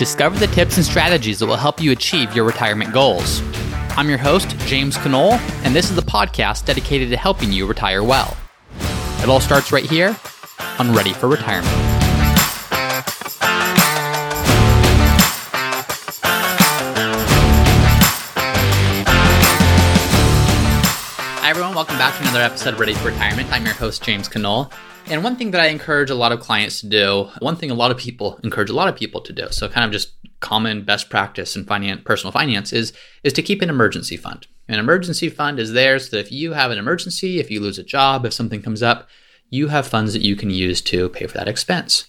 Discover the tips and strategies that will help you achieve your retirement goals. I'm your host, James Conole, and this is the podcast dedicated to helping you retire well. It all starts right here on Ready for Retirement. Everyone. Welcome back to another episode of Ready for Retirement. I'm your host, James Conole. And one thing that I encourage a lot of clients to do, one thing a lot of people encourage a lot of people to do, so kind of just common best practice in finance, personal finance is, is to keep an emergency fund. An emergency fund is there so that if you have an emergency, if you lose a job, if something comes up, you have funds that you can use to pay for that expense.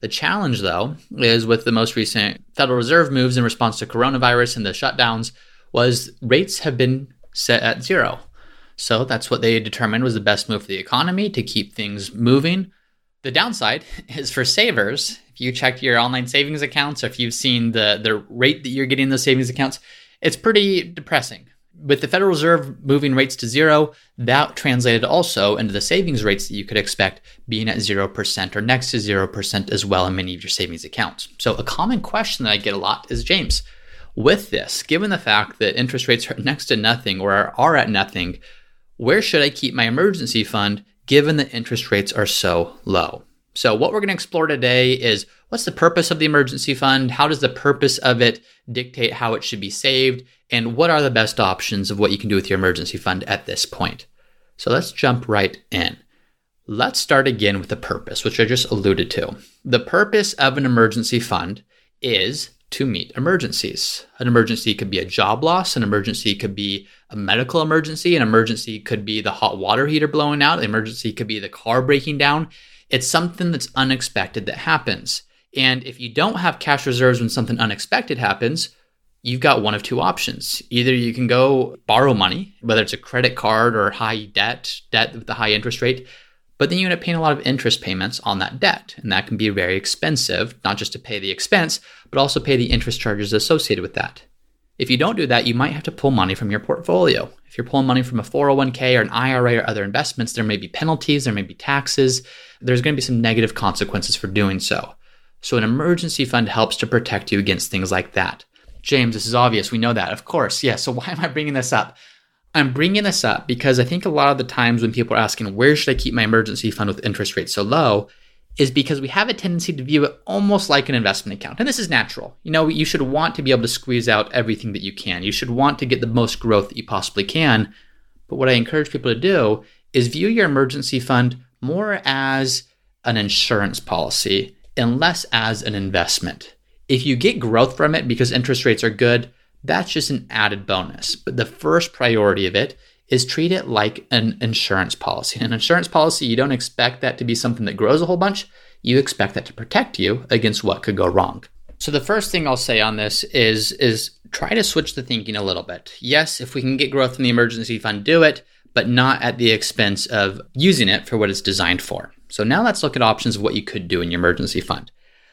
The challenge, though, is with the most recent Federal Reserve moves in response to coronavirus and the shutdowns, was rates have been set at zero. So that's what they determined was the best move for the economy to keep things moving. The downside is for savers. If you check your online savings accounts or if you've seen the, the rate that you're getting in those savings accounts, it's pretty depressing. With the Federal Reserve moving rates to zero, that translated also into the savings rates that you could expect being at 0% or next to 0% as well in many of your savings accounts. So, a common question that I get a lot is James, with this, given the fact that interest rates are next to nothing or are at nothing, where should I keep my emergency fund given that interest rates are so low? So, what we're going to explore today is what's the purpose of the emergency fund? How does the purpose of it dictate how it should be saved? And what are the best options of what you can do with your emergency fund at this point? So, let's jump right in. Let's start again with the purpose, which I just alluded to. The purpose of an emergency fund is to meet emergencies. An emergency could be a job loss, an emergency could be a medical emergency, an emergency could be the hot water heater blowing out, an emergency could be the car breaking down. It's something that's unexpected that happens. And if you don't have cash reserves when something unexpected happens, you've got one of two options. Either you can go borrow money, whether it's a credit card or high debt, debt with a high interest rate, but then you end up paying a lot of interest payments on that debt. And that can be very expensive, not just to pay the expense, but also pay the interest charges associated with that. If you don't do that, you might have to pull money from your portfolio. If you're pulling money from a 401k or an IRA or other investments, there may be penalties, there may be taxes, there's going to be some negative consequences for doing so. So, an emergency fund helps to protect you against things like that. James, this is obvious. We know that. Of course. Yeah. So, why am I bringing this up? I'm bringing this up because I think a lot of the times when people are asking, where should I keep my emergency fund with interest rates so low? Is because we have a tendency to view it almost like an investment account. And this is natural. You know, you should want to be able to squeeze out everything that you can. You should want to get the most growth that you possibly can. But what I encourage people to do is view your emergency fund more as an insurance policy and less as an investment. If you get growth from it because interest rates are good, that's just an added bonus. But the first priority of it is treat it like an insurance policy. An insurance policy, you don't expect that to be something that grows a whole bunch. You expect that to protect you against what could go wrong. So the first thing I'll say on this is is try to switch the thinking a little bit. Yes, if we can get growth in the emergency fund, do it, but not at the expense of using it for what it's designed for. So now let's look at options of what you could do in your emergency fund.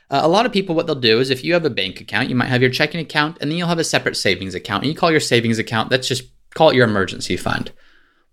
Uh, a lot of people, what they'll do is if you have a bank account, you might have your checking account and then you'll have a separate savings account. And you call your savings account, that's just call it your emergency fund.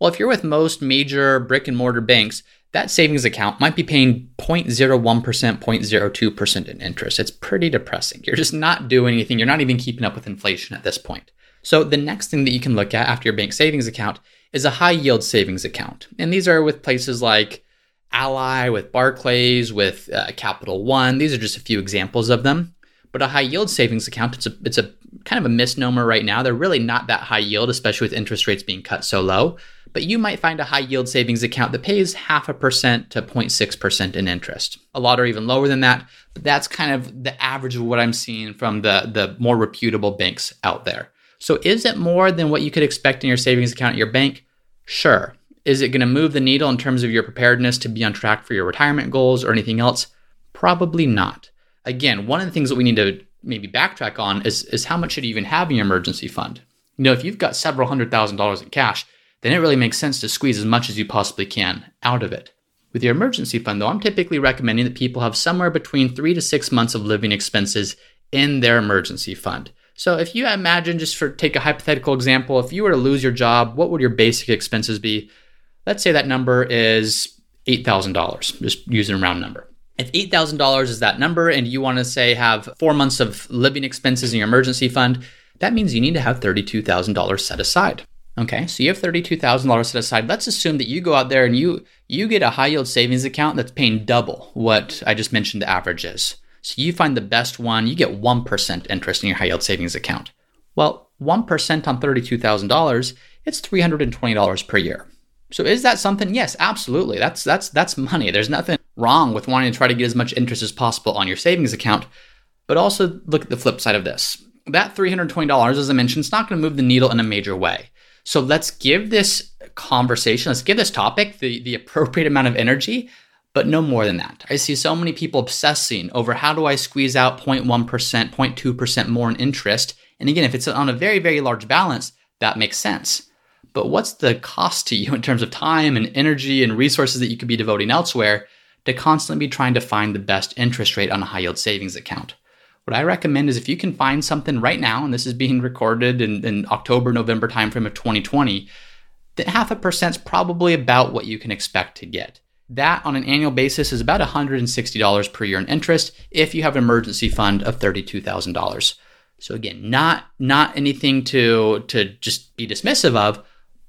Well, if you're with most major brick and mortar banks, that savings account might be paying 0.01%, 0.02% in interest. It's pretty depressing. You're just not doing anything. You're not even keeping up with inflation at this point. So, the next thing that you can look at after your bank savings account is a high yield savings account. And these are with places like Ally, with Barclays, with uh, Capital One. These are just a few examples of them. But a high yield savings account, it's a, it's a kind of a misnomer right now. They're really not that high yield, especially with interest rates being cut so low. But you might find a high yield savings account that pays half a percent to 0.6% in interest. A lot are even lower than that, but that's kind of the average of what I'm seeing from the, the more reputable banks out there. So is it more than what you could expect in your savings account at your bank? Sure. Is it going to move the needle in terms of your preparedness to be on track for your retirement goals or anything else? Probably not. Again, one of the things that we need to maybe backtrack on is, is how much should you even have in your emergency fund? You know, if you've got several hundred thousand dollars in cash, then it really makes sense to squeeze as much as you possibly can out of it. With your emergency fund, though, I'm typically recommending that people have somewhere between three to six months of living expenses in their emergency fund. So if you imagine, just for take a hypothetical example, if you were to lose your job, what would your basic expenses be? Let's say that number is $8,000, just using a round number. If $8,000 is that number and you want to say have four months of living expenses in your emergency fund, that means you need to have $32,000 set aside. Okay, so you have $32,000 set aside. Let's assume that you go out there and you you get a high yield savings account that's paying double what I just mentioned the average is. So you find the best one, you get 1% interest in your high yield savings account. Well, 1% on $32,000, it's $320 per year. So is that something? Yes, absolutely. That's that's that's money. There's nothing wrong with wanting to try to get as much interest as possible on your savings account. But also look at the flip side of this. That $320, as I mentioned, is not going to move the needle in a major way. So let's give this conversation, let's give this topic the, the appropriate amount of energy, but no more than that. I see so many people obsessing over how do I squeeze out 0.1%, 0.2% more in interest. And again, if it's on a very, very large balance, that makes sense. But what's the cost to you in terms of time and energy and resources that you could be devoting elsewhere to constantly be trying to find the best interest rate on a high yield savings account? What I recommend is if you can find something right now, and this is being recorded in, in October, November timeframe of 2020, that half a percent is probably about what you can expect to get. That on an annual basis is about $160 per year in interest if you have an emergency fund of $32,000. So again, not not anything to to just be dismissive of,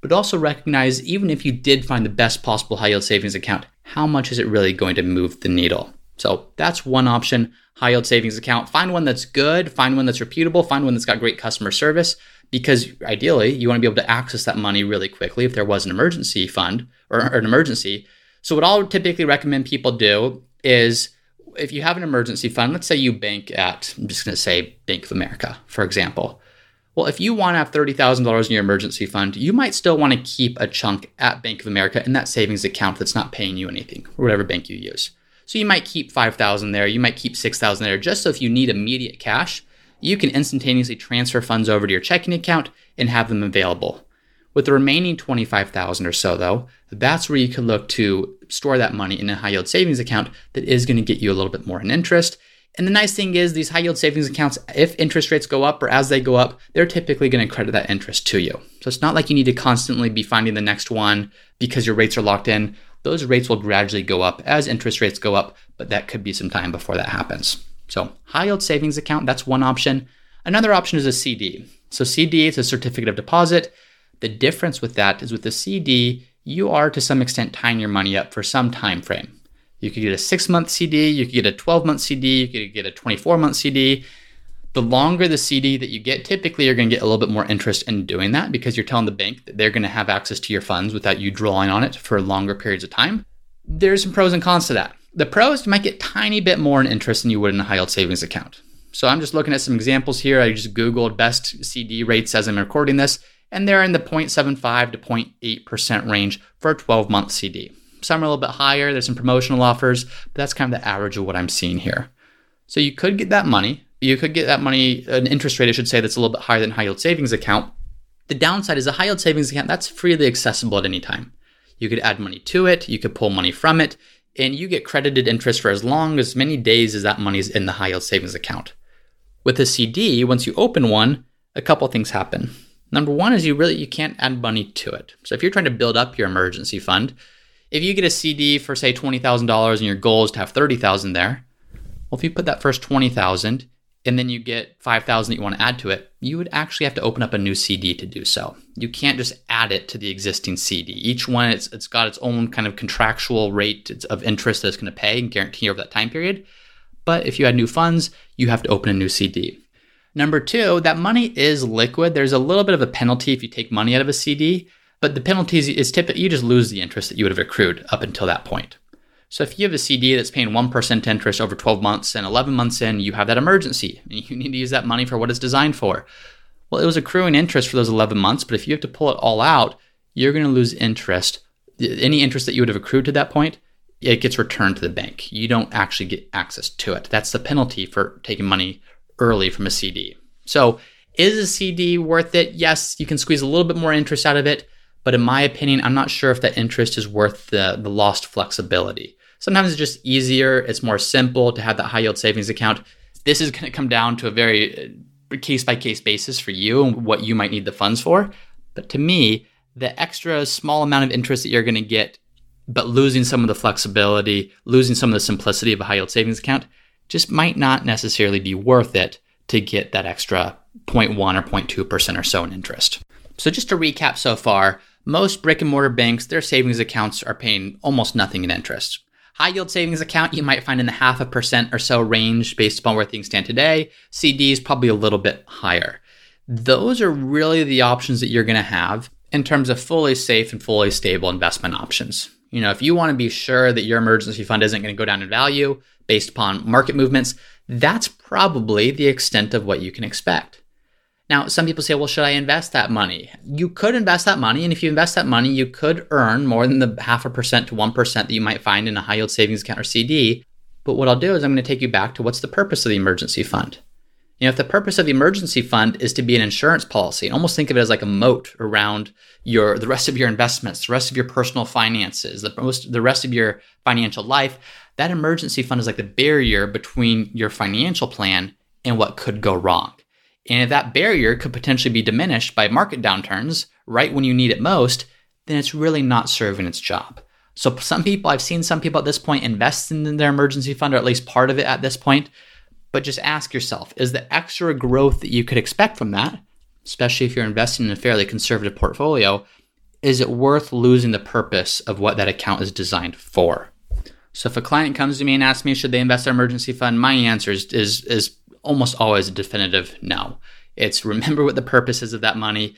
but also recognize even if you did find the best possible high yield savings account, how much is it really going to move the needle? So that's one option high yield savings account. Find one that's good, find one that's reputable, find one that's got great customer service because ideally you want to be able to access that money really quickly if there was an emergency fund or, or an emergency. So what I'll typically recommend people do is if you have an emergency fund, let's say you bank at, I'm just going to say Bank of America, for example. Well, if you want to have $30,000 in your emergency fund, you might still want to keep a chunk at Bank of America in that savings account that's not paying you anything, or whatever bank you use. So you might keep 5,000 there, you might keep 6,000 there just so if you need immediate cash, you can instantaneously transfer funds over to your checking account and have them available. With the remaining 25,000 or so though, that's where you can look to store that money in a high yield savings account that is going to get you a little bit more in interest. And the nice thing is these high yield savings accounts, if interest rates go up or as they go up, they're typically going to credit that interest to you. So it's not like you need to constantly be finding the next one because your rates are locked in those rates will gradually go up as interest rates go up, but that could be some time before that happens. So, high yield savings account, that's one option. Another option is a CD. So, CD is a certificate of deposit. The difference with that is with the CD, you are to some extent tying your money up for some time frame. You could get a six month CD, you could get a 12 month CD, you could get a 24 month CD the longer the CD that you get, typically you're going to get a little bit more interest in doing that because you're telling the bank that they're going to have access to your funds without you drawing on it for longer periods of time. There's some pros and cons to that. The pros, you might get tiny bit more in interest than you would in a high yield savings account. So I'm just looking at some examples here. I just Googled best CD rates as I'm recording this, and they're in the 0.75 to 0.8% range for a 12 month CD. Some are a little bit higher. There's some promotional offers, but that's kind of the average of what I'm seeing here. So you could get that money you could get that money, an interest rate, I should say, that's a little bit higher than high yield savings account. The downside is a high yield savings account that's freely accessible at any time. You could add money to it, you could pull money from it, and you get credited interest for as long as many days as that money is in the high yield savings account. With a CD, once you open one, a couple things happen. Number one is you really you can't add money to it. So if you're trying to build up your emergency fund, if you get a CD for say twenty thousand dollars and your goal is to have thirty thousand there, well, if you put that first twenty thousand and then you get 5000 that you want to add to it, you would actually have to open up a new CD to do so. You can't just add it to the existing CD. Each one, it's, it's got its own kind of contractual rate of interest that it's going to pay and guarantee over that time period. But if you add new funds, you have to open a new CD. Number two, that money is liquid. There's a little bit of a penalty if you take money out of a CD, but the penalty is typically you just lose the interest that you would have accrued up until that point. So if you have a CD that's paying 1% interest over 12 months and 11 months in, you have that emergency and you need to use that money for what it's designed for. Well, it was accruing interest for those 11 months, but if you have to pull it all out, you're going to lose interest. Any interest that you would have accrued to that point, it gets returned to the bank. You don't actually get access to it. That's the penalty for taking money early from a CD. So, is a CD worth it? Yes, you can squeeze a little bit more interest out of it, but in my opinion, I'm not sure if that interest is worth the, the lost flexibility. Sometimes it's just easier, it's more simple to have that high yield savings account. This is going to come down to a very case by case basis for you and what you might need the funds for. But to me, the extra small amount of interest that you're going to get but losing some of the flexibility, losing some of the simplicity of a high yield savings account just might not necessarily be worth it to get that extra 0.1 or 0.2% or so in interest. So, just to recap so far, most brick and mortar banks, their savings accounts are paying almost nothing in interest. High yield savings account you might find in the half a percent or so range based upon where things stand today. CDs probably a little bit higher. Those are really the options that you're going to have in terms of fully safe and fully stable investment options. You know, if you want to be sure that your emergency fund isn't going to go down in value based upon market movements, that's probably the extent of what you can expect. Now, some people say, well, should I invest that money? You could invest that money. And if you invest that money, you could earn more than the half a percent to 1% that you might find in a high yield savings account or CD. But what I'll do is I'm going to take you back to what's the purpose of the emergency fund? You know, if the purpose of the emergency fund is to be an insurance policy, almost think of it as like a moat around your the rest of your investments, the rest of your personal finances, the most the rest of your financial life, that emergency fund is like the barrier between your financial plan and what could go wrong. And if that barrier could potentially be diminished by market downturns right when you need it most, then it's really not serving its job. So some people, I've seen some people at this point invest in their emergency fund or at least part of it at this point but just ask yourself is the extra growth that you could expect from that, especially if you're investing in a fairly conservative portfolio, is it worth losing the purpose of what that account is designed for? So if a client comes to me and asks me should they invest their emergency fund, my answer is, is, is almost always a definitive no. It's remember what the purpose is of that money,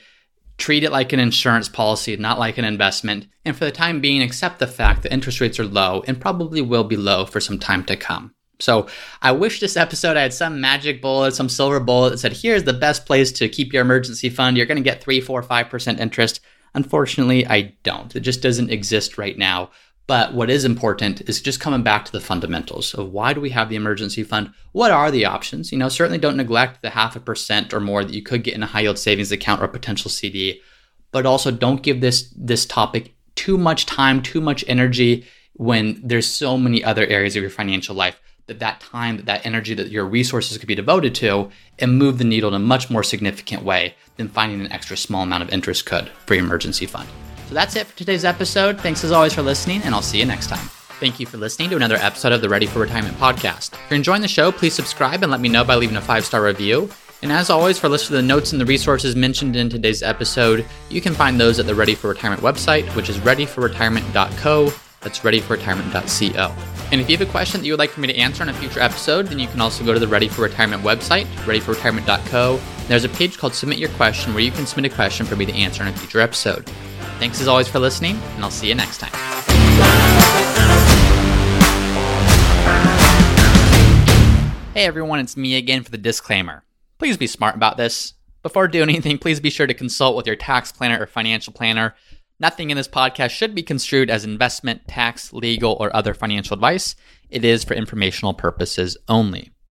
treat it like an insurance policy, not like an investment, and for the time being, accept the fact that interest rates are low and probably will be low for some time to come. So I wish this episode I had some magic bullet, some silver bullet that said, here's the best place to keep your emergency fund. You're going to get three, four, five percent interest. Unfortunately, I don't. It just doesn't exist right now. But what is important is just coming back to the fundamentals of why do we have the emergency fund? What are the options? You know, certainly don't neglect the half a percent or more that you could get in a high yield savings account or a potential CD, but also don't give this this topic too much time, too much energy when there's so many other areas of your financial life that that time, that that energy, that your resources could be devoted to and move the needle in a much more significant way than finding an extra small amount of interest could for your emergency fund. So that's it for today's episode. Thanks as always for listening, and I'll see you next time. Thank you for listening to another episode of the Ready for Retirement podcast. If you're enjoying the show, please subscribe and let me know by leaving a five star review. And as always, for a list of the notes and the resources mentioned in today's episode, you can find those at the Ready for Retirement website, which is readyforretirement.co. That's readyforretirement.co. And if you have a question that you would like for me to answer in a future episode, then you can also go to the Ready for Retirement website, readyforretirement.co. There's a page called Submit Your Question where you can submit a question for me to answer in a future episode. Thanks as always for listening, and I'll see you next time. Hey everyone, it's me again for the disclaimer. Please be smart about this. Before doing anything, please be sure to consult with your tax planner or financial planner Nothing in this podcast should be construed as investment, tax, legal, or other financial advice. It is for informational purposes only.